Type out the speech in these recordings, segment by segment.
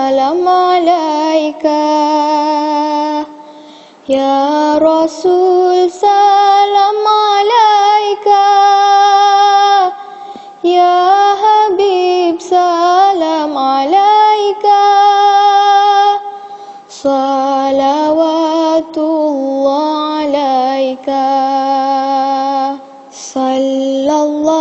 سلام عليك يا رسول سلام عليك يا حبيب سلام عليك صلوات الله عليك صلى الله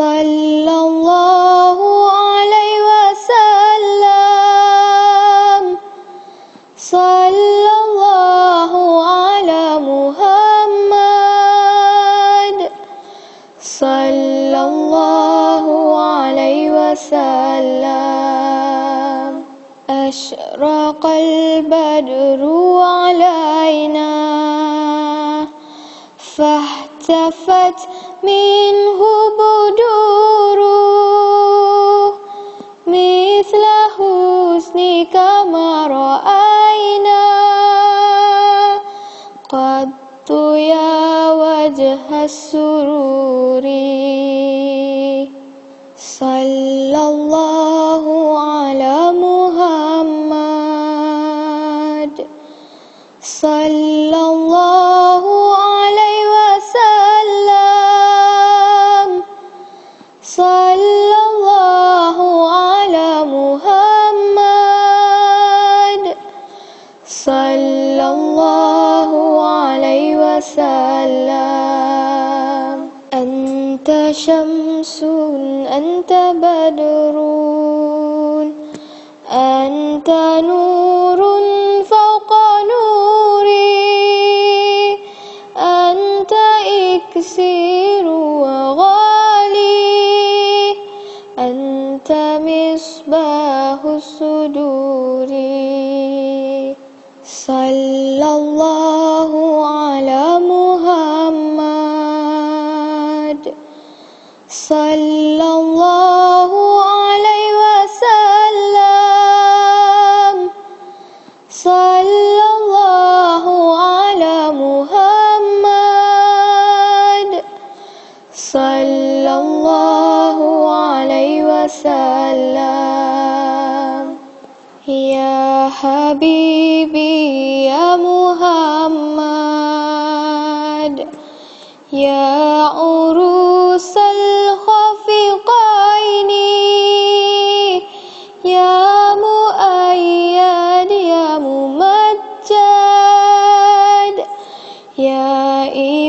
صلى الله عليه وسلم. صلى الله على محمد. صلى الله عليه وسلم أشرق البدر علينا. فاحتفت منه بدوره مثل حسنك ما رأينا قط يا وجه السرور صلى الله على محمد صلى الله وسلم أنت شمس أنت بدر. أنت نور فوق نوري أنت إكسير وغالي. أنت مصباح الصدور. صلى الله صلى الله عليه وسلم. صلى الله على محمد. صلى الله عليه وسلم. يا حبيبي يا محمد. يا عروس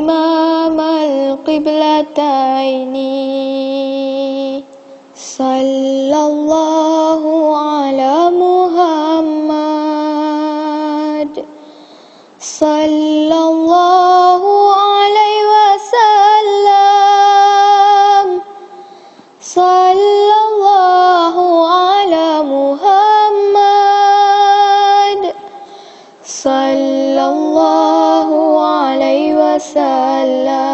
إمام القبلتين. صلى الله عليه sallam